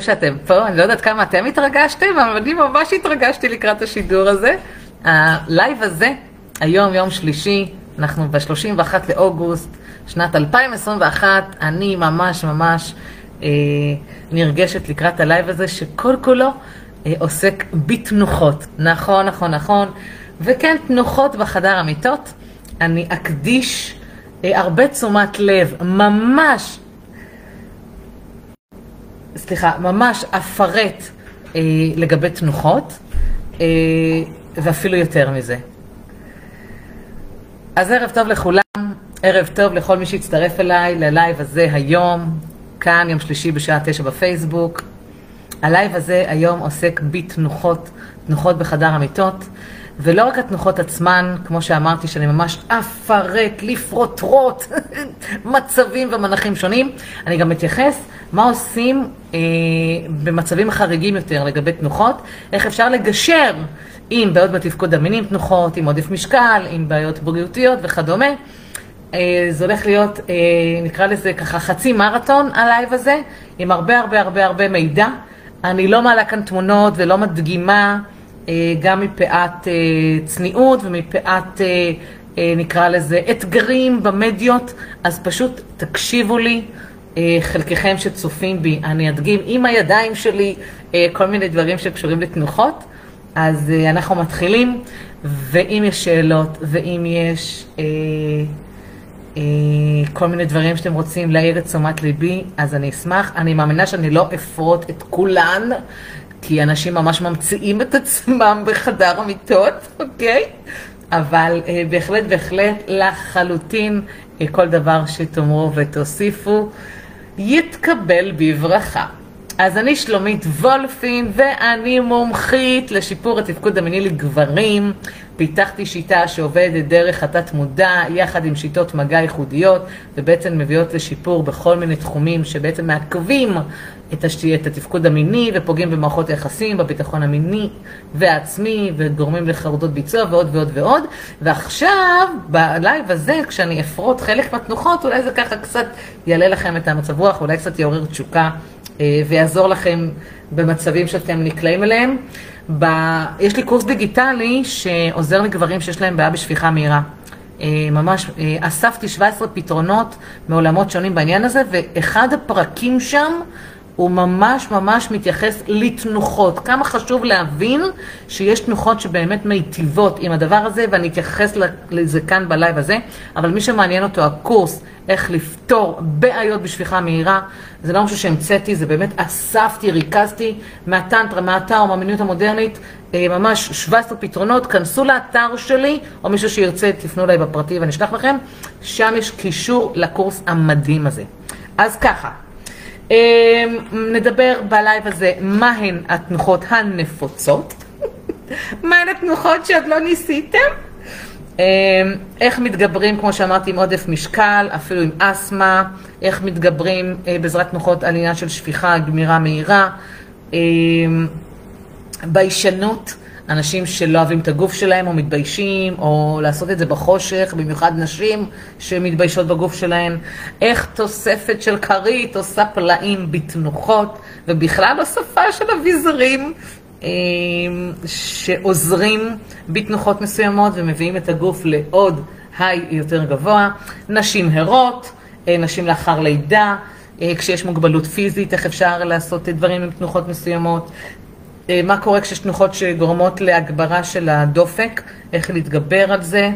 שאתם פה, אני לא יודעת כמה אתם התרגשתם, אבל אני ממש התרגשתי לקראת השידור הזה. הלייב הזה, היום יום שלישי, אנחנו ב-31 לאוגוסט, שנת 2021, אני ממש ממש אה, נרגשת לקראת הלייב הזה, שכל כולו אה, עוסק בתנוחות. נכון, נכון, נכון. וכן, תנוחות בחדר המיטות. אני אקדיש אה, הרבה תשומת לב, ממש סליחה, ממש אפרט אה, לגבי תנוחות, אה, ואפילו יותר מזה. אז ערב טוב לכולם, ערב טוב לכל מי שהצטרף אליי ללייב הזה היום, כאן יום שלישי בשעה תשע בפייסבוק. הלייב הזה היום עוסק בתנוחות, תנוחות בחדר המיטות. ולא רק התנוחות עצמן, כמו שאמרתי, שאני ממש אפרט, לפרוטרוט, מצבים ומנחים שונים, אני גם אתייחס מה עושים אה, במצבים חריגים יותר לגבי תנוחות, איך אפשר לגשר עם בעיות בתפקוד המיני עם תנוחות, עם עודף משקל, עם בעיות בריאותיות וכדומה. אה, זה הולך להיות, אה, נקרא לזה ככה חצי מרתון הלייב הזה, עם הרבה הרבה הרבה הרבה מידע. אני לא מעלה כאן תמונות ולא מדגימה. אה, גם מפאת אה, צניעות ומפאת, אה, נקרא לזה, אתגרים במדיות, אז פשוט תקשיבו לי, חלקכם שצופים בי, אני אדגים עם הידיים שלי כל מיני דברים שקשורים לתנוחות. אז אנחנו מתחילים, ואם יש שאלות, ואם יש כל מיני דברים שאתם רוצים להעיר את תשומת ליבי, אז אני אשמח. אני מאמינה שאני לא אפרוט את כולן, כי אנשים ממש ממציאים את עצמם בחדר המיטות, אוקיי? אבל אה, בהחלט, בהחלט, לחלוטין, אה, כל דבר שתאמרו ותוסיפו, יתקבל בברכה. אז אני שלומית וולפין, ואני מומחית לשיפור התפקוד המיני לגברים. פיתחתי שיטה שעובדת דרך התת מודע, יחד עם שיטות מגע ייחודיות, ובעצם מביאות לשיפור בכל מיני תחומים שבעצם מעכבים את, השתי, את התפקוד המיני ופוגעים במערכות היחסים, בביטחון המיני והעצמי, וגורמים לחרדות ביצוע ועוד ועוד ועוד. ועכשיו, בלייב הזה, כשאני אפרוט חלק מהתנוחות, אולי זה ככה קצת יעלה לכם את המצב רוח, אולי קצת יעורר תשוקה אה, ויעזור לכם במצבים שאתם נקלעים אליהם. ב... יש לי קורס דיגיטלי שעוזר לגברים שיש להם בעיה בשפיכה מהירה. אה, ממש אה, אספתי 17 פתרונות מעולמות שונים בעניין הזה, ואחד הפרקים שם הוא ממש ממש מתייחס לתנוחות. כמה חשוב להבין שיש תנוחות שבאמת מיטיבות עם הדבר הזה, ואני אתייחס לזה כאן בלייב הזה, אבל מי שמעניין אותו הקורס, איך לפתור בעיות בשפיכה מהירה, זה לא משהו שהמצאתי, זה באמת אספתי, ריכזתי מהטנטרה, מהאתר, מהמיניות המודרנית, אה, ממש 17 פתרונות, כנסו לאתר שלי, או מישהו שירצה, תפנו אליי בפרטי ואני אשלח לכם, שם יש קישור לקורס המדהים הזה. אז ככה, נדבר בלייב הזה מהן התנוחות הנפוצות, מהן התנוחות שעוד לא ניסיתם, אמ, איך מתגברים, כמו שאמרתי, עם עודף משקל, אפילו עם אסתמה, איך מתגברים אה, בעזרת תנוחות על עניין של שפיכה, גמירה מהירה, אמ, ביישנות. אנשים שלא אוהבים את הגוף שלהם או מתביישים, או לעשות את זה בחושך, במיוחד נשים שמתביישות בגוף שלהן. איך תוספת של כרית עושה פלאים בתנוחות, ובכלל הוספה של אביזרים אה, שעוזרים בתנוחות מסוימות ומביאים את הגוף לעוד היי יותר גבוה. נשים הרות, אה, נשים לאחר לידה. אה, כשיש מוגבלות פיזית, איך אפשר לעשות דברים עם תנוחות מסוימות, מה קורה כשיש תנוחות שגורמות להגברה של הדופק, איך להתגבר על זה,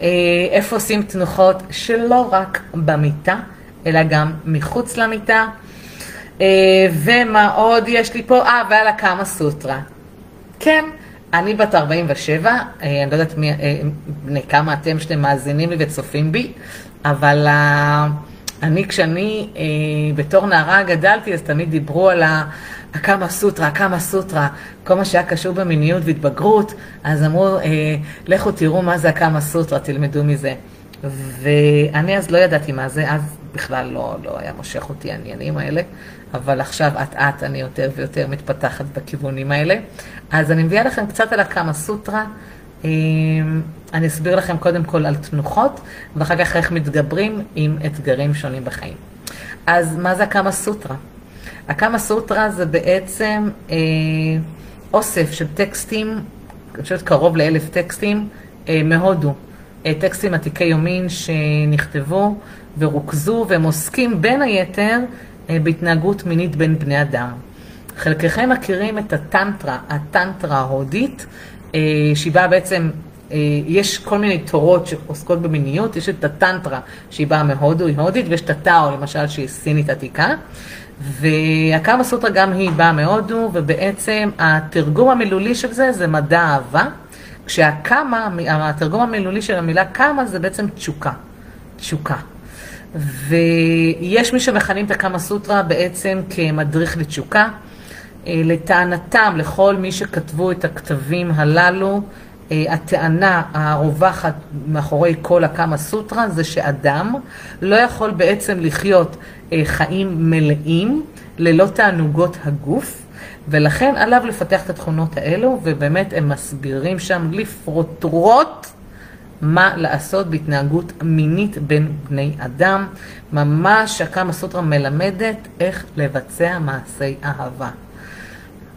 אה, איפה עושים תנוחות שלא רק במיטה, אלא גם מחוץ למיטה. אה, ומה עוד יש לי פה? אה, ועל הקמה סוטרה. כן, אני בת 47, אני לא יודעת מי, בני כמה אתם שאתם מאזינים לי וצופים בי, אבל אני, כשאני בתור נערה גדלתי, אז תמיד דיברו על ה... הקמה סוטרה, הקמה סוטרה, כל מה שהיה קשור במיניות והתבגרות, אז אמרו, אה, לכו תראו מה זה הקמה סוטרה, תלמדו מזה. ואני אז לא ידעתי מה זה, אז בכלל לא, לא היה מושך אותי העניינים האלה, אבל עכשיו אט אט אני יותר ויותר מתפתחת בכיוונים האלה. אז אני מביאה לכם קצת על הקמה סוטרה. אה, אני אסביר לכם קודם כל על תנוחות, ואחר כך איך מתגברים עם אתגרים שונים בחיים. אז מה זה הקמה סוטרה? הקמה סוטרה זה בעצם אה, אוסף של טקסטים, אני חושבת קרוב לאלף טקסטים, אה, מהודו. אה, טקסטים עתיקי יומין שנכתבו ורוכזו, והם עוסקים בין היתר אה, בהתנהגות מינית בין בני אדם. חלקכם מכירים את הטנטרה, הטנטרה ההודית, אה, שהיא באה בעצם, אה, יש כל מיני תורות שעוסקות במיניות, יש את הטנטרה שהיא באה מהודו, היא הודית, ויש את הטאו למשל שהיא סינית עתיקה. והקרמה סוטרה גם היא באה מהודו, ובעצם התרגום המילולי של זה זה מדע אהבה, כשהקמה, התרגום המילולי של המילה קמה זה בעצם תשוקה, תשוקה. ויש מי שמכנים את הקמה סוטרה בעצם כמדריך לתשוקה. אה, לטענתם, לכל מי שכתבו את הכתבים הללו, הטענה הרווחת מאחורי כל הקמה סוטרה זה שאדם לא יכול בעצם לחיות אה, חיים מלאים ללא תענוגות הגוף, ולכן עליו לפתח את התכונות האלו, ובאמת הם מסבירים שם לפרוטרוט מה לעשות בהתנהגות מינית בין בני אדם. ממש הקמה סוטרה מלמדת איך לבצע מעשי אהבה.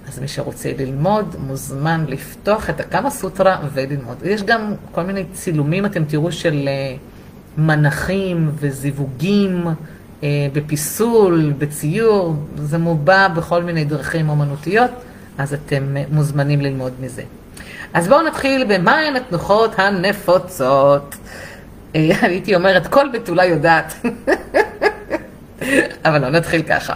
אז מי שרוצה ללמוד, מוזמן לפתוח את הקמה סוטרה וללמוד. יש גם כל מיני צילומים, אתם תראו, של אה, מנחים וזיווגים אה, בפיסול, בציור, זה מובע בכל מיני דרכים אומנותיות, אז אתם אה, מוזמנים ללמוד מזה. אז בואו נתחיל במהן התנוחות הנפוצות. הייתי אומרת, כל בתולה יודעת, אבל לא נתחיל ככה.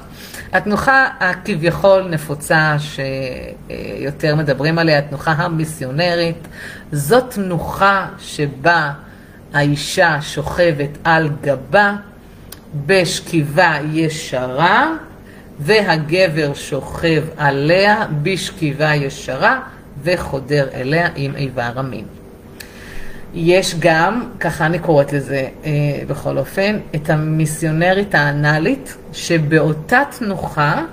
התנוחה הכביכול נפוצה שיותר מדברים עליה, התנוחה המיסיונרית, זאת תנוחה שבה האישה שוכבת על גבה בשכיבה ישרה והגבר שוכב עליה בשכיבה ישרה וחודר אליה עם איבר המין. יש גם, ככה אני קוראת לזה אה, בכל אופן, את המיסיונרית האנאלית, שבאותה תנוחה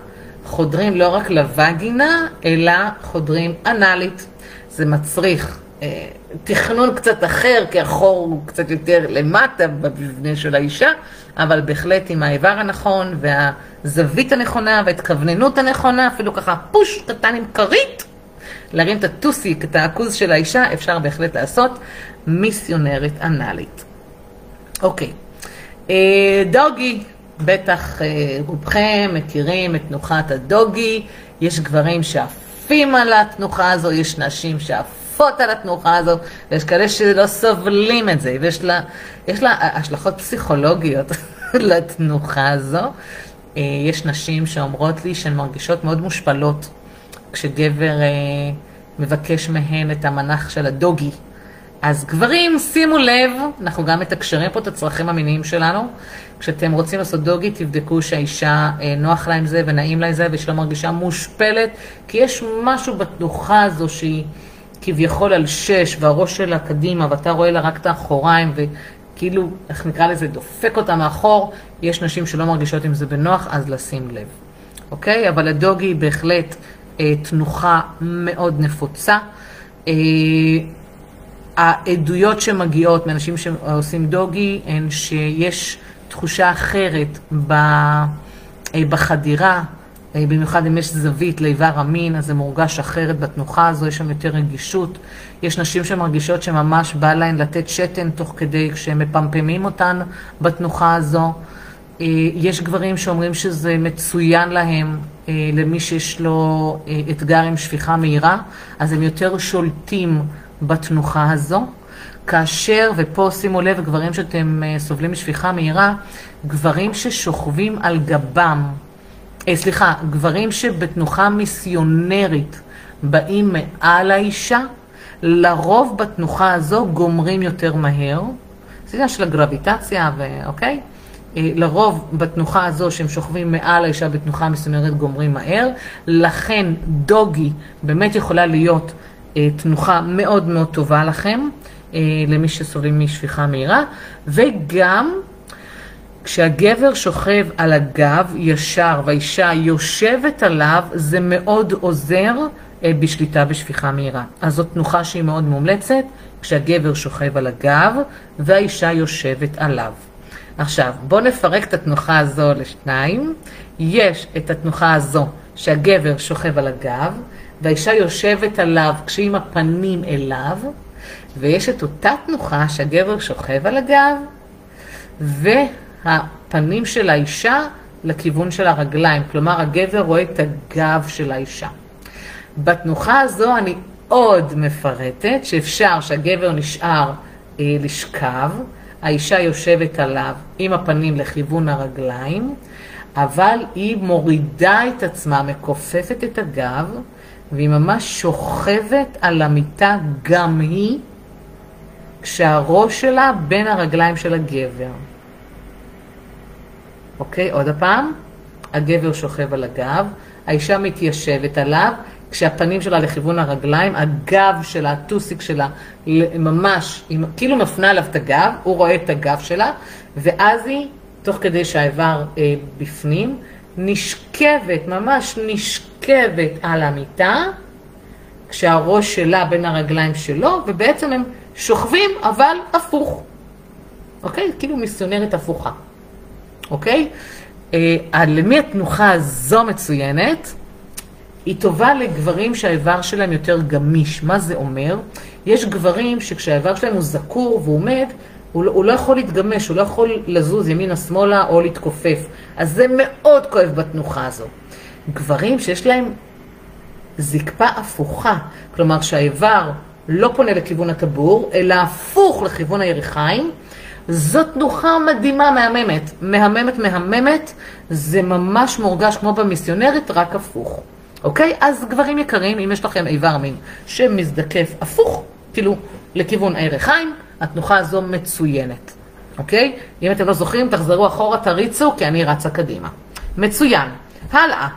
חודרים לא רק לווגינה, אלא חודרים אנאלית. זה מצריך אה, תכנון קצת אחר, כי החור הוא קצת יותר למטה במבנה של האישה, אבל בהחלט עם האיבר הנכון והזווית הנכונה וההתכווננות הנכונה, אפילו ככה פוש קטן עם כרית, להרים את הטוסיק, את העכוז של האישה, אפשר בהחלט לעשות מיסיונרית אנאלית. אוקיי, אה, דוגי, בטח אה, רובכם מכירים את תנוחת הדוגי, יש גברים שעפים על התנוחה הזו, יש נשים שעפות על התנוחה הזו, ויש כאלה שלא סובלים את זה, ויש לה, לה השלכות פסיכולוגיות לתנוחה הזו. אה, יש נשים שאומרות לי שהן מרגישות מאוד מושפלות כשגבר אה, מבקש מהן את המנח של הדוגי. אז גברים, שימו לב, אנחנו גם מתקשרים פה את הצרכים המיניים שלנו. כשאתם רוצים לעשות דוגי, תבדקו שהאישה אה, נוח לה עם זה ונעים לה עם זה ושלא מרגישה מושפלת, כי יש משהו בתנוחה הזו שהיא כביכול על שש והראש שלה קדימה ואתה רואה לה רק את האחוריים וכאילו, איך נקרא לזה, דופק אותה מאחור. יש נשים שלא מרגישות עם זה בנוח, אז לשים לב. אוקיי? אבל הדוגי בהחלט תנוחה מאוד נפוצה. אה, העדויות שמגיעות מאנשים שעושים דוגי הן שיש תחושה אחרת אה, בחדירה, במיוחד אם יש זווית לאיבר המין, אז זה מורגש אחרת בתנוחה הזו, יש שם יותר רגישות. יש נשים שמרגישות שממש בא להן לתת שתן תוך כדי כשהם מפמפמים אותן בתנוחה הזו. יש גברים שאומרים שזה מצוין להם אה, למי שיש לו אה, אתגר עם שפיכה מהירה, אז הם יותר שולטים בתנוחה הזו. כאשר, ופה שימו לב, גברים שאתם אה, סובלים משפיכה מהירה, גברים ששוכבים על גבם, אה, סליחה, גברים שבתנוחה מיסיונרית באים מעל האישה, לרוב בתנוחה הזו גומרים יותר מהר. זה עניין של הגרביטציה, ואוקיי? אה, לרוב בתנוחה הזו שהם שוכבים מעל האישה בתנוחה מסומרת גומרים מהר, לכן דוגי באמת יכולה להיות אה, תנוחה מאוד מאוד טובה לכם, אה, למי שסובלים משפיכה מהירה, וגם כשהגבר שוכב על הגב ישר והאישה יושבת עליו, זה מאוד עוזר בשליטה בשפיכה מהירה. אז זאת תנוחה שהיא מאוד מומלצת, כשהגבר שוכב על הגב והאישה יושבת עליו. עכשיו, בואו נפרק את התנוחה הזו לשניים. יש את התנוחה הזו שהגבר שוכב על הגב, והאישה יושבת עליו כשהיא עם הפנים אליו, ויש את אותה תנוחה שהגבר שוכב על הגב, והפנים של האישה לכיוון של הרגליים. כלומר, הגבר רואה את הגב של האישה. בתנוחה הזו אני עוד מפרטת שאפשר שהגבר נשאר אה, לשכב, האישה יושבת עליו עם הפנים לכיוון הרגליים, אבל היא מורידה את עצמה, מכופפת את הגב, והיא ממש שוכבת על המיטה גם היא, כשהראש שלה בין הרגליים של הגבר. אוקיי, עוד הפעם. הגבר שוכב על הגב, האישה מתיישבת עליו, כשהפנים שלה לכיוון הרגליים, הגב שלה, הטוסיק שלה, ממש, היא כאילו מפנה עליו את הגב, הוא רואה את הגב שלה, ואז היא, תוך כדי שהאיבר אה, בפנים, נשכבת, ממש נשכבת על המיטה, כשהראש שלה בין הרגליים שלו, ובעצם הם שוכבים, אבל הפוך. אוקיי? כאילו מיסיונרית הפוכה. אוקיי? אה, למי התנוחה הזו מצוינת? היא טובה לגברים שהאיבר שלהם יותר גמיש. מה זה אומר? יש גברים שכשהאיבר שלהם הוא זקור והוא עומד, הוא, לא, הוא לא יכול להתגמש, הוא לא יכול לזוז ימינה-שמאלה או להתכופף. אז זה מאוד כואב בתנוחה הזו. גברים שיש להם זקפה הפוכה, כלומר שהאיבר לא פונה לכיוון הטבור, אלא הפוך לכיוון הירכיים, זאת תנוחה מדהימה, מהממת. מהממת, מהממת, זה ממש מורגש כמו במיסיונרית, רק הפוך. אוקיי? אז גברים יקרים, אם יש לכם איבר מין שמזדקף הפוך, כאילו לכיוון הירכיים, התנוחה הזו מצוינת. אוקיי? אם אתם לא זוכרים, תחזרו אחורה, תריצו, כי אני רצה קדימה. מצוין. הלאה.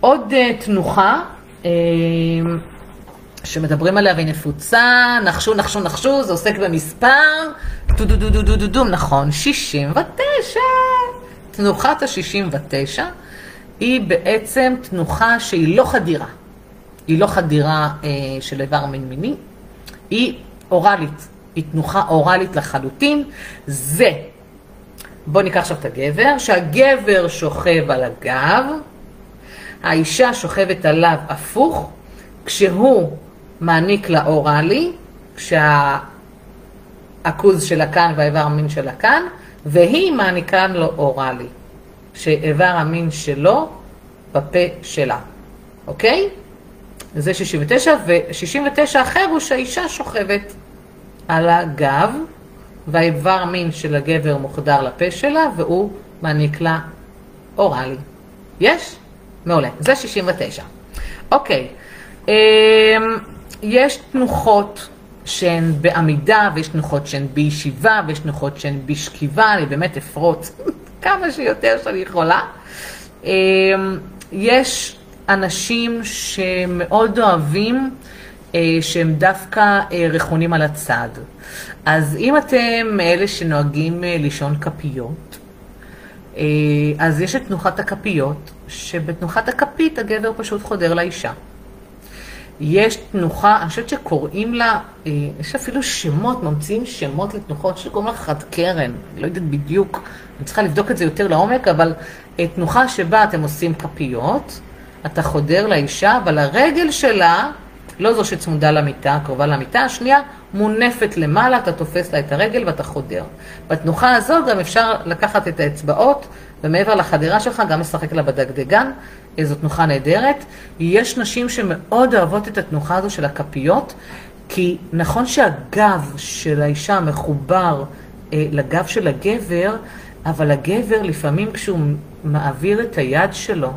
עוד uh, תנוחה. Uh, שמדברים עליה והיא נפוצה, נחשו, נחשו, נחשו, זה עוסק במספר, טו דו דו דו דו דו דו, נכון, 69. תנוחת ה-69 היא בעצם תנוחה שהיא לא חדירה. היא לא חדירה אה, של איבר מין מיני, היא אוראלית. היא תנוחה אוראלית לחלוטין. זה, בואו ניקח עכשיו את הגבר, שהגבר שוכב על הגב, האישה שוכבת עליו הפוך, כשהוא מעניק לה אוראלי, כשהעכוז שלה כאן והאיבר המין שלה כאן, והיא מעניקה לו אוראלי, שאיבר המין שלו בפה שלה, אוקיי? זה 69, ו-69 אחר הוא שהאישה שוכבת על הגב, והאיבר המין של הגבר מוחדר לפה שלה, והוא מעניק לה אוראלי. יש? מעולה. זה 69. אוקיי. אמ, יש תנוחות שהן בעמידה, ויש תנוחות שהן בישיבה, ויש תנוחות שהן בשכיבה, אני באמת אפרוץ כמה שיותר שאני יכולה. אמ, יש אנשים שמאוד אוהבים אה, שהם דווקא אה, רכונים על הצד. אז אם אתם מאלה שנוהגים אה, לישון כפיות, אז יש את תנוחת הכפיות, שבתנוחת הכפית הגבר פשוט חודר לאישה. יש תנוחה, אני חושבת שקוראים לה, אה, יש אפילו שמות, ממציאים שמות לתנוחות שקוראים לה חד קרן, לא יודעת בדיוק, אני צריכה לבדוק את זה יותר לעומק, אבל אה, תנוחה שבה אתם עושים כפיות, אתה חודר לאישה, אבל הרגל שלה, לא זו שצמודה למיטה, קרובה למיטה, השנייה מונפת למעלה, אתה תופס לה את הרגל ואתה חודר. בתנוחה הזו גם אפשר לקחת את האצבעות, ומעבר לחדירה שלך גם לשחק לה בדגדגן, זו תנוחה נהדרת. יש נשים שמאוד אוהבות את התנוחה הזו של הכפיות, כי נכון שהגב של האישה מחובר אה, לגב של הגבר, אבל הגבר לפעמים כשהוא מעביר את היד שלו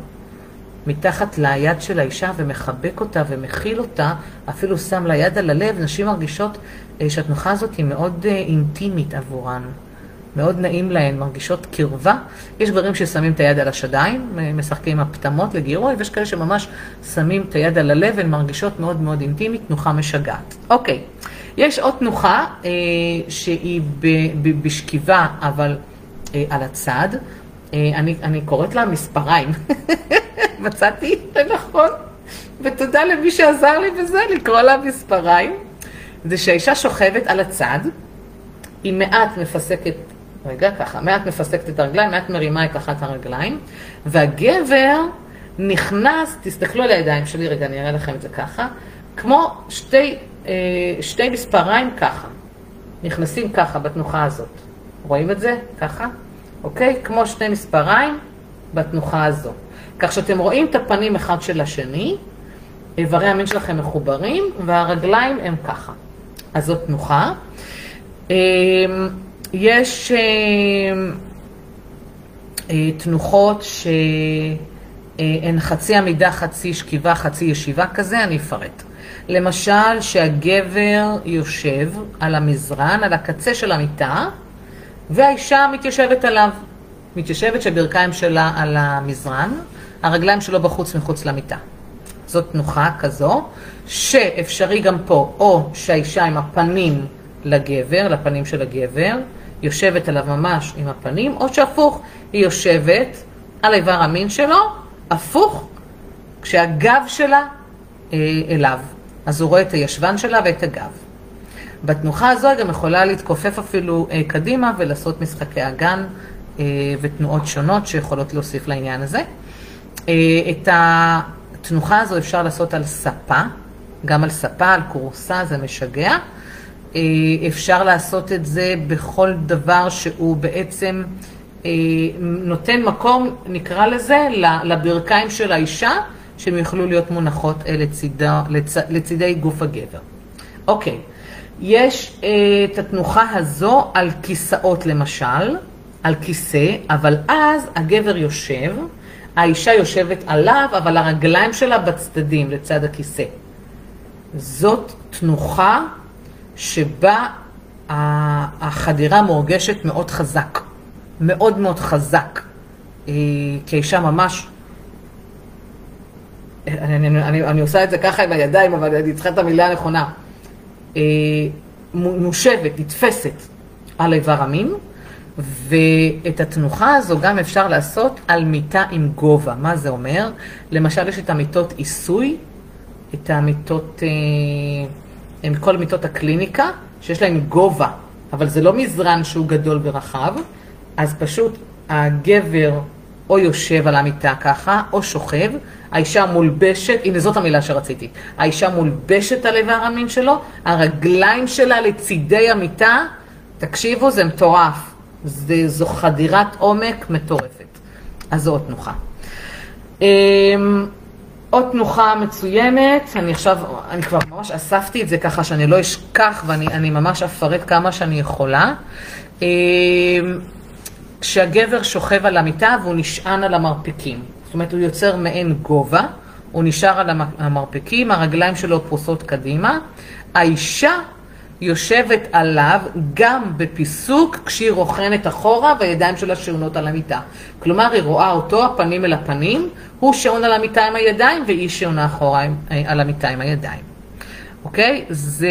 מתחת ליד של האישה ומחבק אותה ומכיל אותה, אפילו שם לה יד על הלב, נשים מרגישות אה, שהתנוחה הזאת היא מאוד אה, אינטימית עבורן. מאוד נעים להן, מרגישות קרבה. יש גברים ששמים את היד על השדיים, משחקים עם הפטמות לגירוי, ויש כאלה שממש שמים את היד על הלב, הן מרגישות מאוד מאוד אינטימית, תנוחה משגעת. אוקיי, יש עוד תנוחה אה, שהיא ב, ב, בשכיבה, אבל אה, על הצד. אה, אני, אני קוראת לה מספריים. מצאתי לנכון, ותודה למי שעזר לי בזה, לקרוא לה מספריים. זה שהאישה שוכבת על הצד, היא מעט מפסקת רגע, ככה, מעט מפסקת את הרגליים, מעט מרימה את אחת הרגליים, והגבר נכנס, תסתכלו על הידיים שלי, רגע, אני אראה לכם את זה ככה, כמו שתי, אה, שתי מספריים ככה, נכנסים ככה בתנוחה הזאת. רואים את זה? ככה? אוקיי? כמו שני מספריים בתנוחה הזו. כך שאתם רואים את הפנים אחד של השני, איברי המין שלכם מחוברים, והרגליים הם ככה. אז זאת תנוחה. אמ, יש אמ, אה, תנוחות שהן חצי עמידה, חצי שכיבה, חצי ישיבה כזה, אני אפרט. למשל, שהגבר יושב על המזרן, על הקצה של המיטה, והאישה מתיישבת עליו. מתיישבת שהברכיים שלה על המזרן, הרגליים שלו בחוץ מחוץ למיטה. זאת תנוחה כזו, שאפשרי גם פה, או שהאישה עם הפנים לגבר, לפנים של הגבר, יושבת עליו ממש עם הפנים, או שהפוך, היא יושבת על איבר המין שלו, הפוך, כשהגב שלה אה, אליו. אז הוא רואה את הישבן שלה ואת הגב. בתנוחה הזו גם יכולה להתכופף אפילו אה, קדימה ולעשות משחקי אגן אה, ותנועות שונות שיכולות להוסיף לעניין הזה. אה, את התנוחה הזו אפשר לעשות על ספה, גם על ספה, על כורסה, זה משגע. אה, אפשר לעשות את זה בכל דבר שהוא בעצם אה, נותן מקום, נקרא לזה, לברכיים של האישה, שהם יוכלו להיות מונחות לצידי, לצ, לצידי גוף הגבר. אוקיי, יש את התנוחה הזו על כיסאות למשל, על כיסא, אבל אז הגבר יושב, האישה יושבת עליו, אבל הרגליים שלה בצדדים, לצד הכיסא. זאת תנוחה שבה החדירה מורגשת מאוד חזק, מאוד מאוד חזק. אה, כי האישה ממש... אני, אני, אני, אני עושה את זה ככה עם הידיים, אבל אני צריכה את המילה הנכונה. אה, מושבת, נתפסת על איבר המין, ואת התנוחה הזו גם אפשר לעשות על מיטה עם גובה. מה זה אומר? למשל, יש את המיטות עיסוי, את המיטות, אה, כל מיטות הקליניקה, שיש להן גובה, אבל זה לא מזרן שהוא גדול ורחב, אז פשוט הגבר או יושב על המיטה ככה, או שוכב, האישה מולבשת, הנה זאת המילה שרציתי, האישה מולבשת על איבר המין שלו, הרגליים שלה לצידי המיטה, תקשיבו, זה מטורף. זה, זו חדירת עומק מטורפת. אז זו עוד תנוחה. אמ, עוד תנוחה מצוינת, אני עכשיו, אני כבר ממש אספתי את זה ככה שאני לא אשכח ואני ממש אפרט כמה שאני יכולה. כשהגבר שוכב על המיטה והוא נשען על המרפקים, זאת אומרת הוא יוצר מעין גובה, הוא נשאר על המרפקים, הרגליים שלו פרוסות קדימה, האישה יושבת עליו גם בפיסוק כשהיא רוכנת אחורה והידיים שלה שעונות על המיטה. כלומר, היא רואה אותו, הפנים אל הפנים, הוא שעון על המיטה עם הידיים והיא שעונה אחורה אה, על המיטה עם הידיים. אוקיי? זה...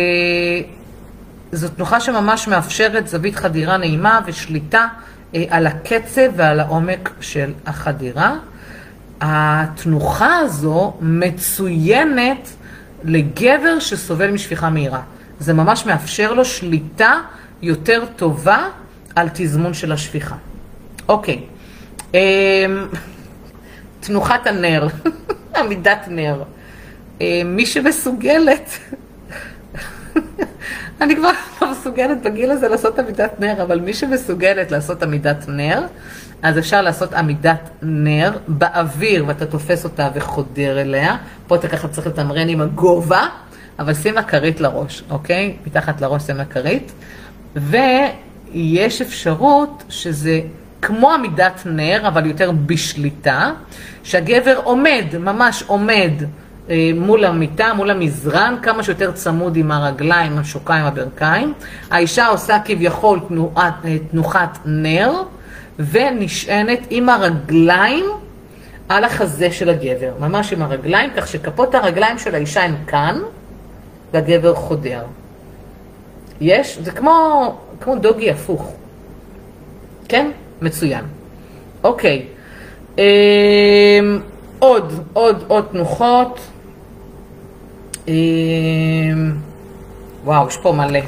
זו תנוחה שממש מאפשרת זווית חדירה נעימה ושליטה על הקצב ועל העומק של החדירה. התנוחה הזו מצוינת לגבר שסובל משפיכה מהירה. זה ממש מאפשר לו שליטה יותר טובה על תזמון של השפיכה. אוקיי, אמ, תנוחת הנר, עמידת נר. אמ, מי שמסוגלת, אני כבר לא מסוגלת בגיל הזה לעשות עמידת נר, אבל מי שמסוגלת לעשות עמידת נר, אז אפשר לעשות עמידת נר באוויר, ואתה תופס אותה וחודר אליה. פה אתה ככה צריך לתמרן עם הגובה. אבל שים לה כרית לראש, אוקיי? מתחת לראש שים לה כרית. ויש אפשרות שזה כמו עמידת נר, אבל יותר בשליטה, שהגבר עומד, ממש עומד מול המיטה, מול המזרן, כמה שיותר צמוד עם הרגליים, השוקיים, הברכיים. האישה עושה כביכול תנועת, אה, תנוחת נר, ונשענת עם הרגליים על החזה של הגבר, ממש עם הרגליים, כך שכפות הרגליים של האישה הן כאן, והגבר חודר. יש, זה כמו, כמו דוגי הפוך. כן? מצוין. אוקיי. אה, עוד, עוד, עוד תנוחות. אה, וואו, יש פה מלא.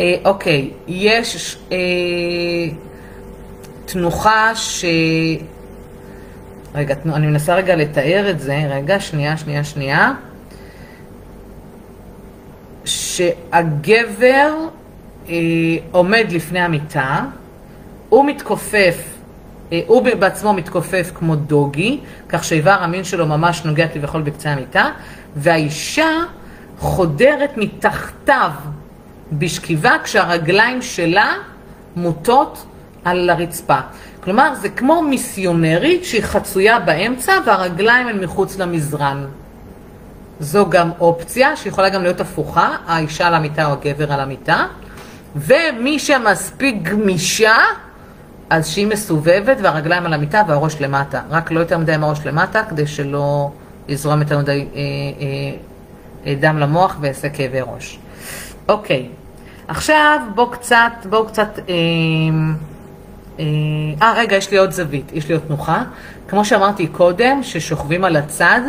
אה, אוקיי, יש אה, תנוחה ש... רגע, אני מנסה רגע לתאר את זה, רגע, שנייה, שנייה, שנייה. שהגבר אה, עומד לפני המיטה, הוא מתכופף, הוא בעצמו מתכופף כמו דוגי, כך שאיבר המין שלו ממש נוגע כביכול בקצה המיטה, והאישה חודרת מתחתיו בשכיבה כשהרגליים שלה מוטות על הרצפה. כלומר, זה כמו מיסיונרית שהיא חצויה באמצע והרגליים הן מחוץ למזרן. זו גם אופציה שיכולה גם להיות הפוכה, האישה על המיטה או הגבר על המיטה. ומי שמספיק גמישה, אז שהיא מסובבת והרגליים על המיטה והראש למטה. רק לא יותר מדי עם הראש למטה, כדי שלא יזרום יותר מדי אה, אה, אה, דם למוח ויעשה כאבי ראש. אוקיי, עכשיו בואו קצת, בואו קצת... אה, אה, אה, רגע, יש לי עוד זווית, יש לי עוד תנוחה. כמו שאמרתי קודם, ששוכבים על הצד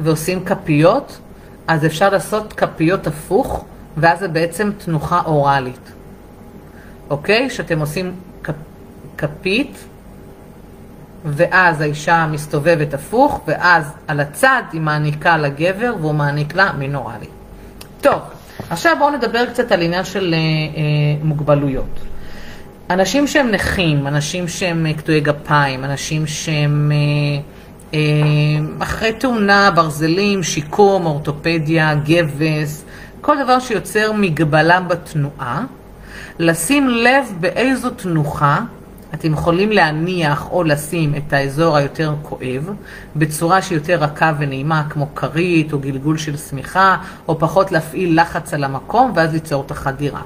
ועושים כפיות, אז אפשר לעשות כפיות הפוך, ואז זה בעצם תנוחה אוראלית. אוקיי? שאתם עושים. כפית, ואז האישה מסתובבת הפוך, ואז על הצד היא מעניקה לגבר והוא מעניק לה מין אוראלי. טוב, עכשיו בואו נדבר קצת על עניין של אה, אה, מוגבלויות. אנשים שהם נכים, אנשים שהם אה, קטועי גפיים, אנשים שהם אה, אה, אחרי תאונה, ברזלים, שיקום, אורתופדיה, גבס, כל דבר שיוצר מגבלה בתנועה, לשים לב באיזו תנוחה אתם יכולים להניח או לשים את האזור היותר כואב בצורה שהיא יותר רכה ונעימה, כמו כרית או גלגול של שמיכה, או פחות להפעיל לחץ על המקום ואז ליצור את החדירה.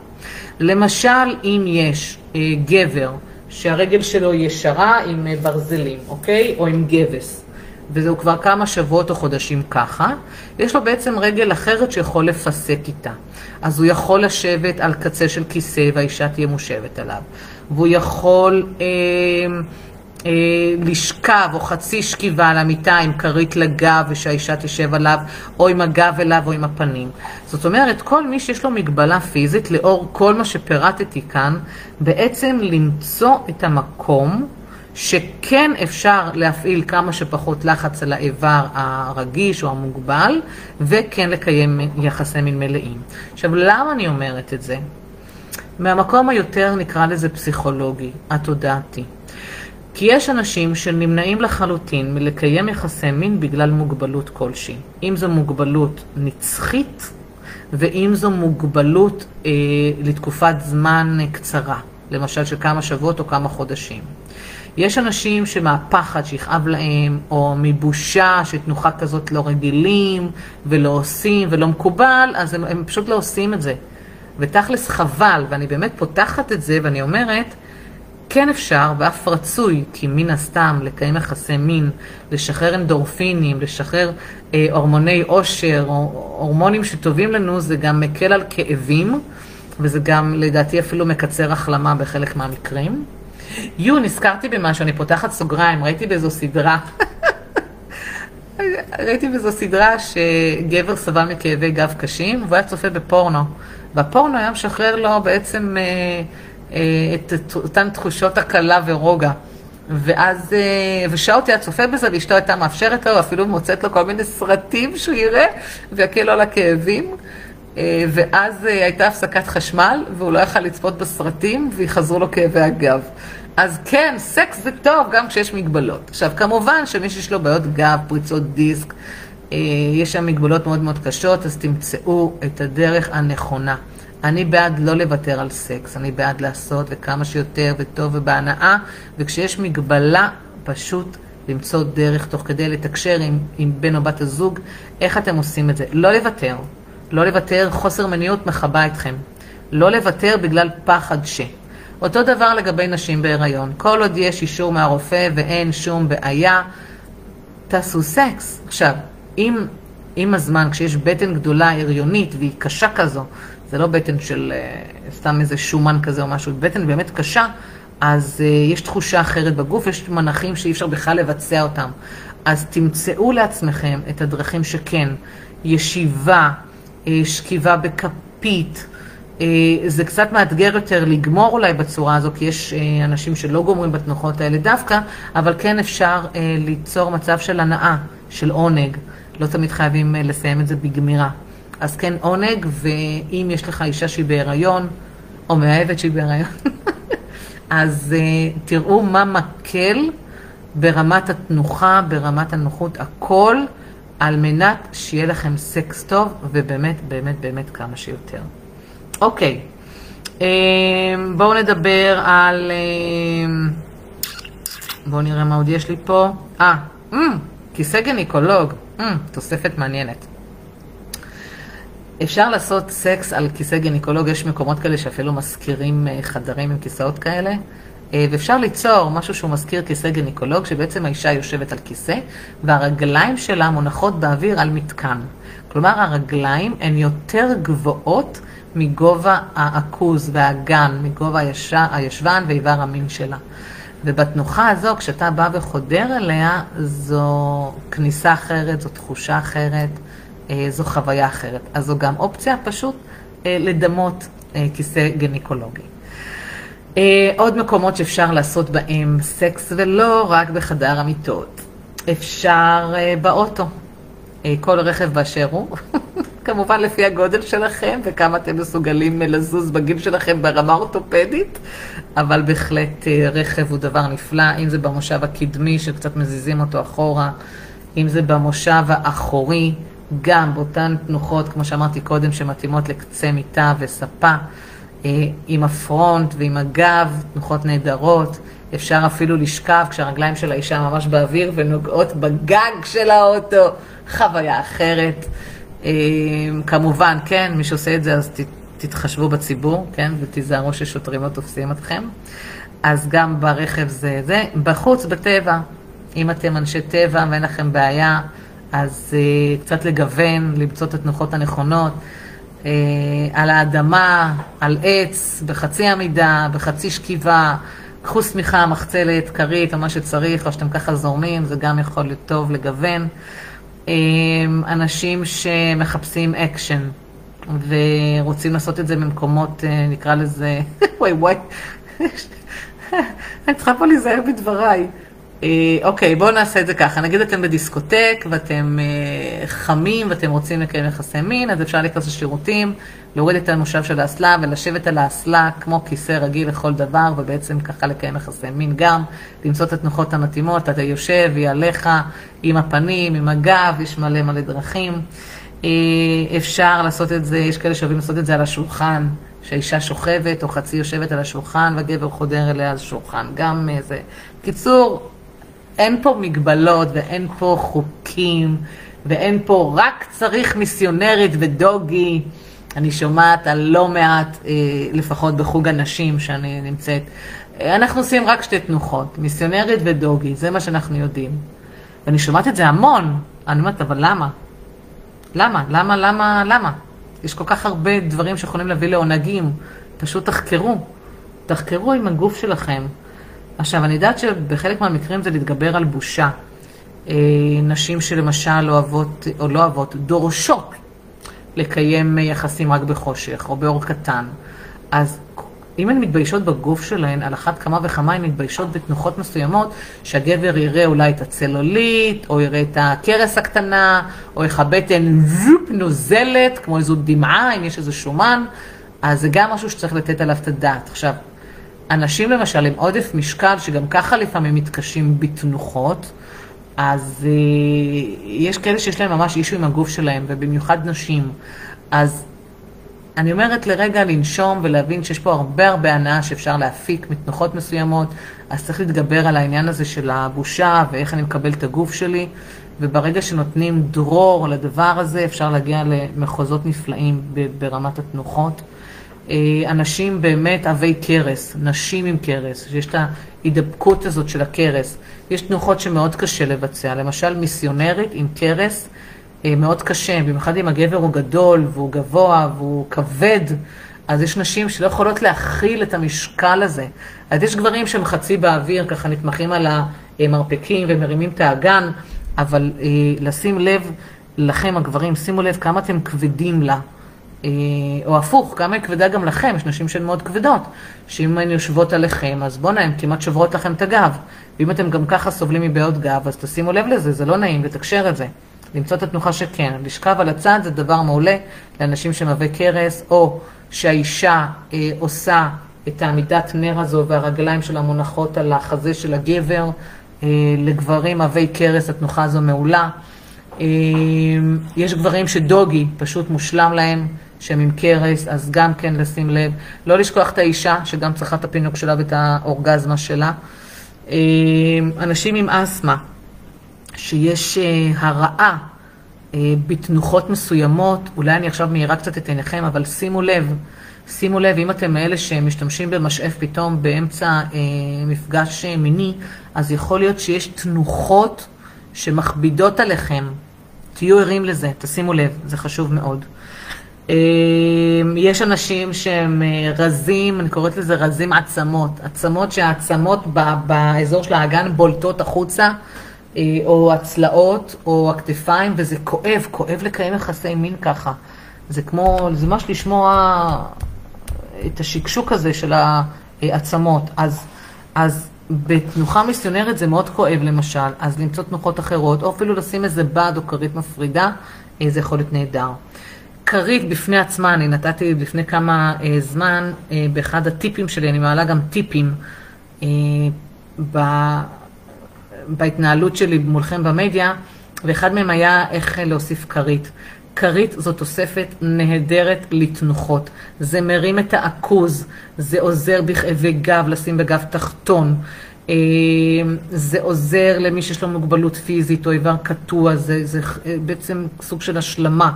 למשל, אם יש אה, גבר שהרגל שלו ישרה עם אה, ברזלים, אוקיי? או עם גבס, וזהו כבר כמה שבועות או חודשים ככה, יש לו בעצם רגל אחרת שיכול לפסק איתה. אז הוא יכול לשבת על קצה של כיסא והאישה תהיה מושבת עליו. והוא יכול אה, אה, לשכב או חצי שכיבה על המיטה עם כרית לגב ושהאישה תשב עליו, או עם הגב אליו או עם הפנים. זאת אומרת, כל מי שיש לו מגבלה פיזית, לאור כל מה שפירטתי כאן, בעצם למצוא את המקום שכן אפשר להפעיל כמה שפחות לחץ על האיבר הרגיש או המוגבל, וכן לקיים יחסי מין מלאים. עכשיו, למה אני אומרת את זה? מהמקום היותר, נקרא לזה פסיכולוגי, התודעתי. כי יש אנשים שנמנעים לחלוטין מלקיים יחסי מין בגלל מוגבלות כלשהי. אם זו מוגבלות נצחית, ואם זו מוגבלות אה, לתקופת זמן קצרה, למשל של כמה שבועות או כמה חודשים. יש אנשים שמהפחד שיכאב להם, או מבושה שתנוחה כזאת לא רגילים, ולא עושים, ולא מקובל, אז הם, הם פשוט לא עושים את זה. ותכלס חבל, ואני באמת פותחת את זה, ואני אומרת, כן אפשר, ואף רצוי, כי מן הסתם לקיים יחסי מין, לשחרר אנדורפינים, לשחרר אה, הורמוני עושר, או הורמונים שטובים לנו, זה גם מקל על כאבים, וזה גם לדעתי אפילו מקצר החלמה בחלק מהמקרים. יו, נזכרתי במשהו, אני פותחת סוגריים, ראיתי באיזו סדרה. ראיתי באיזו סדרה שגבר סבל מכאבי גב קשים, והוא היה צופה בפורנו. והפורנו היה משחרר לו בעצם אה, אה, את אותן תחושות הקלה ורוגע. ואז, אה, ושעות היה צופה בזה, ואשתו הייתה מאפשרת לו, אפילו מוצאת לו כל מיני סרטים שהוא יראה, ויקל לו על הכאבים. אה, ואז אה, הייתה הפסקת חשמל, והוא לא יכל לצפות בסרטים, ויחזרו לו כאבי הגב. אז כן, סקס זה טוב גם כשיש מגבלות. עכשיו, כמובן שמי שיש לו בעיות גב, פריצות דיסק, יש שם מגבלות מאוד מאוד קשות, אז תמצאו את הדרך הנכונה. אני בעד לא לוותר על סקס, אני בעד לעשות וכמה שיותר וטוב ובהנאה, וכשיש מגבלה, פשוט למצוא דרך תוך כדי לתקשר עם, עם בן או בת הזוג, איך אתם עושים את זה. לא לוותר, לא לוותר, חוסר מניות מכבה אתכם. לא לוותר בגלל פחד ש. אותו דבר לגבי נשים בהיריון. כל עוד יש אישור מהרופא ואין שום בעיה, תעשו סקס. עכשיו, אם עם הזמן, כשיש בטן גדולה, הריונית, והיא קשה כזו, זה לא בטן של uh, סתם איזה שומן כזה או משהו, בטן באמת קשה, אז uh, יש תחושה אחרת בגוף, יש מנחים שאי אפשר בכלל לבצע אותם. אז תמצאו לעצמכם את הדרכים שכן, ישיבה, uh, שכיבה בכפית, אה, זה קצת מאתגר יותר לגמור אולי בצורה הזו, כי יש אה, אנשים שלא גומרים בתנוחות האלה דווקא, אבל כן אפשר אה, ליצור מצב של הנאה, של עונג. לא תמיד חייבים לסיים את זה בגמירה. אז כן עונג, ואם יש לך אישה שהיא בהיריון, או מאהבת שהיא בהיריון, אז תראו מה מקל ברמת התנוחה, ברמת הנוחות, הכל, על מנת שיהיה לכם סקס טוב, ובאמת, באמת, באמת כמה שיותר. אוקיי, אמ, בואו נדבר על... אמ, בואו נראה מה עוד יש לי פה. אה, אמ, כיסא גניקולוג, תוספת מעניינת. אפשר לעשות סקס על כיסא גניקולוג, יש מקומות כאלה שאפילו מזכירים אה, חדרים עם כיסאות כאלה. אה, ואפשר ליצור משהו שהוא מזכיר כיסא גניקולוג, שבעצם האישה יושבת על כיסא, והרגליים שלה מונחות באוויר על מתקן. כלומר, הרגליים הן יותר גבוהות מגובה העכוז והאגן, מגובה הישבן ואיבר המין שלה. ובתנוחה הזו, כשאתה בא וחודר אליה, זו כניסה אחרת, זו תחושה אחרת, אה, זו חוויה אחרת. אז זו גם אופציה פשוט אה, לדמות אה, כיסא גניקולוגי. עוד מקומות שאפשר לעשות בהם סקס, ולא רק בחדר המיטות. אפשר באוטו. כל רכב באשר הוא, כמובן לפי הגודל שלכם וכמה אתם מסוגלים לזוז בגיל שלכם ברמה אורתופדית, אבל בהחלט אה, רכב הוא דבר נפלא, אם זה במושב הקדמי שקצת מזיזים אותו אחורה, אם זה במושב האחורי, גם באותן תנוחות, כמו שאמרתי קודם, שמתאימות לקצה מיטה וספה, אה, עם הפרונט ועם הגב, תנוחות נהדרות. אפשר אפילו לשכב כשהרגליים של האישה ממש באוויר ונוגעות בגג של האוטו, חוויה אחרת. אה, כמובן, כן, מי שעושה את זה אז תתחשבו בציבור, כן, ותיזהרו ששוטרים לא תופסים אתכם. אז גם ברכב זה זה. בחוץ, בטבע, אם אתם אנשי טבע ואין לכם בעיה, אז uh, קצת לגוון, למצוא את התנוחות הנכונות. uh, על האדמה, על עץ, בחצי עמידה, בחצי שכיבה, קחו שמיכה, מחצלת, כרית או מה שצריך, או שאתם ככה זורמים, זה גם יכול להיות טוב לגוון. אנשים שמחפשים אקשן ורוצים לעשות את זה במקומות, אה, נקרא לזה, וואי וואי, אני צריכה פה להיזהר בדבריי. אה, אוקיי, בואו נעשה את זה ככה. נגיד אתם בדיסקוטק ואתם אה, חמים ואתם רוצים לקיים יחסי מין, אז אפשר להיכנס לשירותים, להוריד את המושב של האסלה ולשבת על האסלה כמו כיסא רגיל לכל דבר, ובעצם ככה לקיים יחסי מין גם, למצוא את התנוחות המתאימות, אתה יושב, היא עליך, עם הפנים, עם הגב, יש מלא מלא דרכים. אה, אפשר לעשות את זה, יש כאלה שאוהבים לעשות את זה על השולחן, שהאישה שוכבת או חצי יושבת על השולחן והגבר חודר אליה על השולחן, גם איזה... קיצור, אין פה מגבלות ואין פה חוקים ואין פה רק צריך מיסיונרית ודוגי. אני שומעת על לא מעט, אה, לפחות בחוג הנשים שאני נמצאת. אנחנו עושים רק שתי תנוחות, מיסיונרית ודוגי, זה מה שאנחנו יודעים. ואני שומעת את זה המון. אני אומרת, אבל למה? למה? למה? למה? למה? יש כל כך הרבה דברים שיכולים להביא לעונגים. פשוט תחקרו. תחקרו עם הגוף שלכם. עכשיו, אני יודעת שבחלק מהמקרים זה להתגבר על בושה. אה, נשים שלמשל אוהבות, או לא אוהבות, דורשות לקיים יחסים רק בחושך או באור קטן. אז אם הן מתביישות בגוף שלהן, על אחת כמה וכמה הן מתביישות בתנוחות מסוימות, שהגבר יראה אולי את הצלוליט, או יראה את הכרס הקטנה, או איך הבטן נוזלת, כמו איזו דמעה, אם יש איזה שומן, אז זה גם משהו שצריך לתת עליו את הדעת. עכשיו, אנשים למשל עם עודף משקל, שגם ככה לפעמים מתקשים בתנוחות, אז אה, יש כאלה שיש להם ממש אישו עם הגוף שלהם, ובמיוחד נשים. אז אני אומרת לרגע לנשום ולהבין שיש פה הרבה הרבה הנאה שאפשר להפיק מתנוחות מסוימות, אז צריך להתגבר על העניין הזה של הבושה ואיך אני מקבל את הגוף שלי, וברגע שנותנים דרור לדבר הזה, אפשר להגיע למחוזות נפלאים ברמת התנוחות. אה, אנשים באמת עבי כרס, נשים עם כרס, שיש את ההידבקות הזאת של הכרס. יש תנוחות שמאוד קשה לבצע, למשל מיסיונרית עם כרס. אה, מאוד קשה, במיוחד אם הגבר הוא גדול והוא גבוה והוא כבד, אז יש נשים שלא יכולות להכיל את המשקל הזה. אז יש גברים שהם חצי באוויר, ככה נתמכים על המרפקים ומרימים את האגן, אבל אה, לשים לב לכם הגברים, שימו לב כמה אתם כבדים לה. אה, או הפוך, כמה היא כבדה גם לכם, יש נשים שהן מאוד כבדות, שאם הן יושבות עליכם, אז בואנה, הן כמעט שוברות לכם את הגב. ואם אתם גם ככה סובלים מבעיות גב, אז תשימו לב לזה, זה לא נעים, לתקשר את זה. למצוא את התנוחה שכן. לשכב על הצד זה דבר מעולה לאנשים שמהווה קרס, או שהאישה אה, עושה את העמידת נר הזו והרגליים שלה מונחות על החזה של הגבר. אה, לגברים עבי קרס התנוחה הזו מעולה. אה, יש גברים שדוגי פשוט מושלם להם, שהם עם קרס, אז גם כן לשים לב. לא לשכוח את האישה, שגם צריכה את הפינוק שלה ואת האורגזמה שלה. אה, אנשים עם אסתמה, שיש הרעה בתנוחות מסוימות, אולי אני עכשיו מאירה קצת את עיניכם, אבל שימו לב, שימו לב, אם אתם מאלה שמשתמשים במשאף פתאום באמצע אה, מפגש מיני, אז יכול להיות שיש תנוחות שמכבידות עליכם. תהיו ערים לזה, תשימו לב, זה חשוב מאוד. אה, יש אנשים שהם אה, רזים, אני קוראת לזה רזים עצמות. עצמות שהעצמות באזור של האגן בולטות החוצה, אה, או הצלעות, או הכתפיים, וזה כואב, כואב לקיים יחסי מין ככה. זה כמו, זה ממש לשמוע את השקשוק הזה של העצמות. אז, אז בתנוחה מיסיונרית זה מאוד כואב למשל, אז למצוא תנוחות אחרות, או אפילו לשים איזה בד או כרית מפרידה, אה, זה יכול להיות נהדר. כרית בפני עצמה, אני נתתי לפני כמה אה, זמן, אה, באחד הטיפים שלי, אני מעלה גם טיפים אה, ב, בהתנהלות שלי מולכם במדיה, ואחד מהם היה איך להוסיף כרית. כרית זו תוספת נהדרת לתנוחות. זה מרים את העכוז, זה עוזר בכאבי גב, לשים בגב תחתון. אה, זה עוזר למי שיש לו מוגבלות פיזית או איבר קטוע, זה, זה בעצם סוג של השלמה.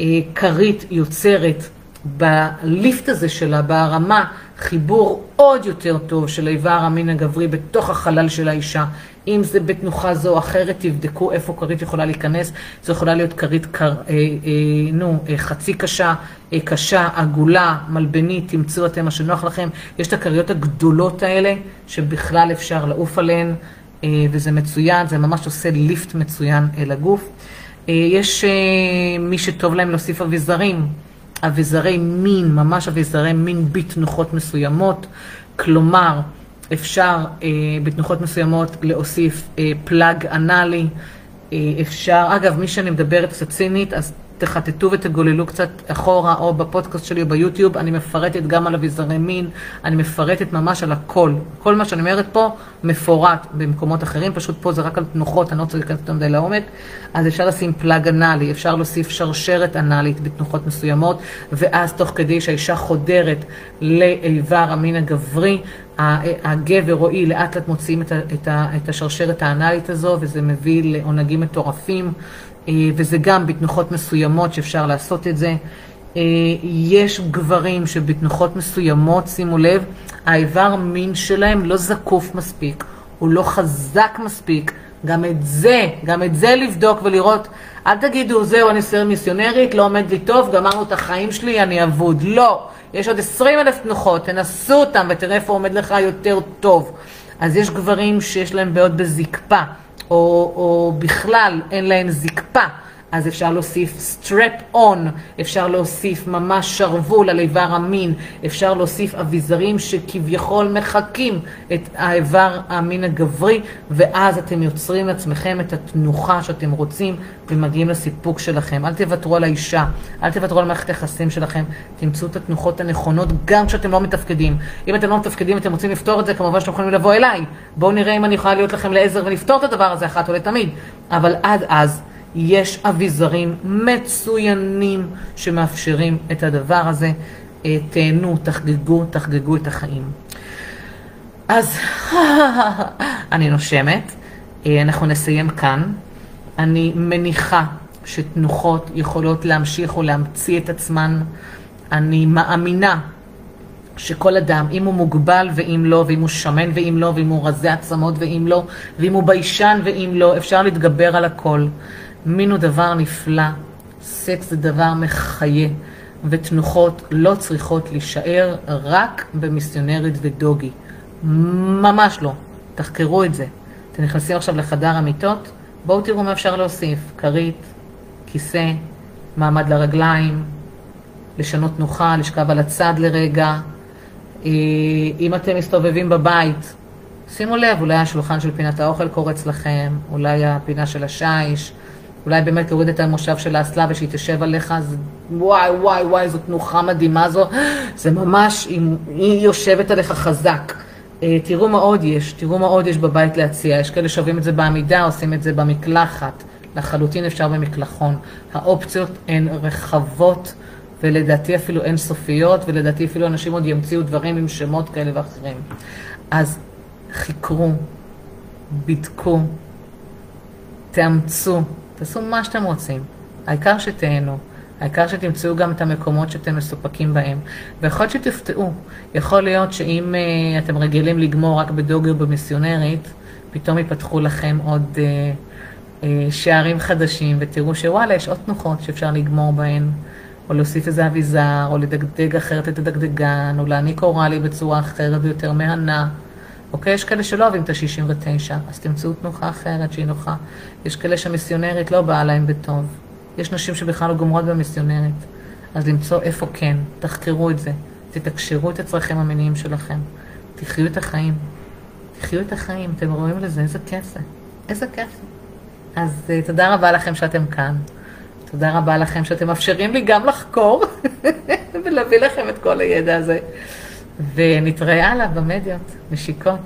אה, כרית יוצרת בליפט הזה שלה, בהרמה, חיבור עוד יותר טוב של איבר המין הגברי בתוך החלל של האישה. אם זה בתנוחה זו או אחרת, תבדקו איפה כרית יכולה להיכנס. זו יכולה להיות כרית, קר, אה, אה, נו, אה, חצי קשה, אה, קשה, עגולה, מלבנית, תמצאו אתם מה שנוח לכם. יש את הכריות הגדולות האלה, שבכלל אפשר לעוף עליהן, אה, וזה מצוין, זה ממש עושה ליפט מצוין אל הגוף. אה, יש אה, מי שטוב להם להוסיף אביזרים. אביזרי מין, ממש אביזרי מין בתנוחות מסוימות, כלומר, אפשר אה, בתנוחות מסוימות להוסיף אה, פלאג אנאלי, אה, אפשר, אגב, מי שאני מדברת קצת צינית, אז תחטטו ותגוללו קצת אחורה, או בפודקאסט שלי או ביוטיוב, אני מפרטת גם על אביזרי מין, אני מפרטת ממש על הכל. כל מה שאני אומרת פה מפורט במקומות אחרים, פשוט פה זה רק על תנוחות, אני לא רוצה להיכנס יותר מדי לעומק. אז אפשר לשים פלאג אנאלי, אפשר להוסיף שרשרת אנאלית בתנוחות מסוימות, ואז תוך כדי שהאישה חודרת לאיבר המין הגברי, הגבר או היא לאט לאט מוציאים את השרשרת האנאלית הזו, וזה מביא לעונגים מטורפים. אה, וזה גם בתנוחות מסוימות שאפשר לעשות את זה. אה, יש גברים שבתנוחות מסוימות, שימו לב, האיבר מין שלהם לא זקוף מספיק, הוא לא חזק מספיק. גם את זה, גם את זה לבדוק ולראות. אל תגידו, זהו, אני סר מיסיונרית, לא עומד לי טוב, גמרנו את החיים שלי, אני אבוד. לא, יש עוד 20 אלף תנוחות, תנסו אותם ותראה איפה עומד לך יותר טוב. אז יש גברים שיש להם בעיות בזקפה. או, או בכלל אין להן זקפה, אז אפשר להוסיף strap on, אפשר להוסיף ממש שרוול על איבר המין, אפשר להוסיף אביזרים שכביכול מחקים את האיבר המין הגברי, ואז אתם יוצרים לעצמכם את התנוחה שאתם רוצים ומגיעים לסיפוק שלכם. אל תוותרו על האישה, אל תוותרו על מערכת היחסים שלכם, תמצאו את התנוחות הנכונות גם כשאתם לא מתפקדים. אם אתם לא מתפקדים ואתם רוצים לפתור את זה, כמובן שאתם יכולים לבוא אליי. בואו נראה אם אני יכולה להיות לכם לעזר ולפתור את הדבר הזה אחת ולתמיד. אבל עד אז, יש אביזרים מצוינים שמאפשרים את הדבר הזה. אה, תהנו, תחגגו, תחגגו את החיים. אז אני נושמת, אה, אנחנו נסיים כאן. אני מניחה שתנוחות יכולות להמשיך או להמציא את עצמן. אני מאמינה שכל אדם, אם הוא מוגבל ואם לא, ואם הוא שמן ואם לא, ואם הוא רזה עצמות ואם לא, ואם הוא ביישן ואם לא, אפשר להתגבר על הכל. מין הוא דבר נפלא, סקס זה דבר מחיה, ותנוחות לא צריכות להישאר רק במיסיונרית ודוגי. ממש לא. תחקרו את זה. אתם נכנסים עכשיו לחדר המיטות, בואו תראו מה אפשר להוסיף. כרית, כיסא, מעמד לרגליים, לשנות תנוחה, לשכב על הצד לרגע. אה, אם אתם מסתובבים בבית, שימו לב, אולי השולחן של פינת האוכל קורץ לכם, אולי הפינה של השיש, אולי באמת להוריד את המושב של האסלה ושהיא תשב עליך, אז וואי וואי וואי, איזו תנוחה מדהימה זו, זה ממש, היא יושבת עליך חזק. אה, תראו מה עוד יש, תראו מה עוד יש בבית להציע. יש כאלה שאוהבים את זה בעמידה, עושים את זה במקלחת. לחלוטין אפשר במקלחון. האופציות הן רחבות, ולדעתי אפילו אינסופיות, ולדעתי אפילו אנשים עוד ימציאו דברים עם שמות כאלה ואחרים. אז חיקרו, בדקו, תאמצו, תעשו מה שאתם רוצים. העיקר שתהנו. העיקר שתמצאו גם את המקומות שאתם מסופקים בהם. ויכול להיות שתפתעו. יכול להיות שאם uh, אתם רגילים לגמור רק בדוגר במיסיונרית, פתאום יפתחו לכם עוד uh, uh, שערים חדשים, ותראו שוואלה, יש עוד תנוחות שאפשר לגמור בהן, או להוסיף איזה אביזר, או לדגדג אחרת את הדגדגן, או להעניק אוראלי בצורה אחרת ויותר מהנה. אוקיי? יש כאלה שלא אוהבים את ה-69, אז תמצאו תנוחה אחרת שהיא נוחה. יש כאלה שהמיסיונרית לא באה להם בטוב. יש נשים שבכלל לא גומרות במיסיונרית. אז למצוא איפה כן, תחקרו את זה, תתקשרו את הצרכים המיניים שלכם, תחיו את החיים. תחיו את החיים, אתם רואים לזה, איזה כיף זה. איזה כיף זה. אז uh, תודה רבה לכם שאתם כאן. תודה רבה לכם שאתם מאפשרים לי גם לחקור ולהביא לכם את כל הידע הזה. ונתראה הלאה במדיות, נשיקות.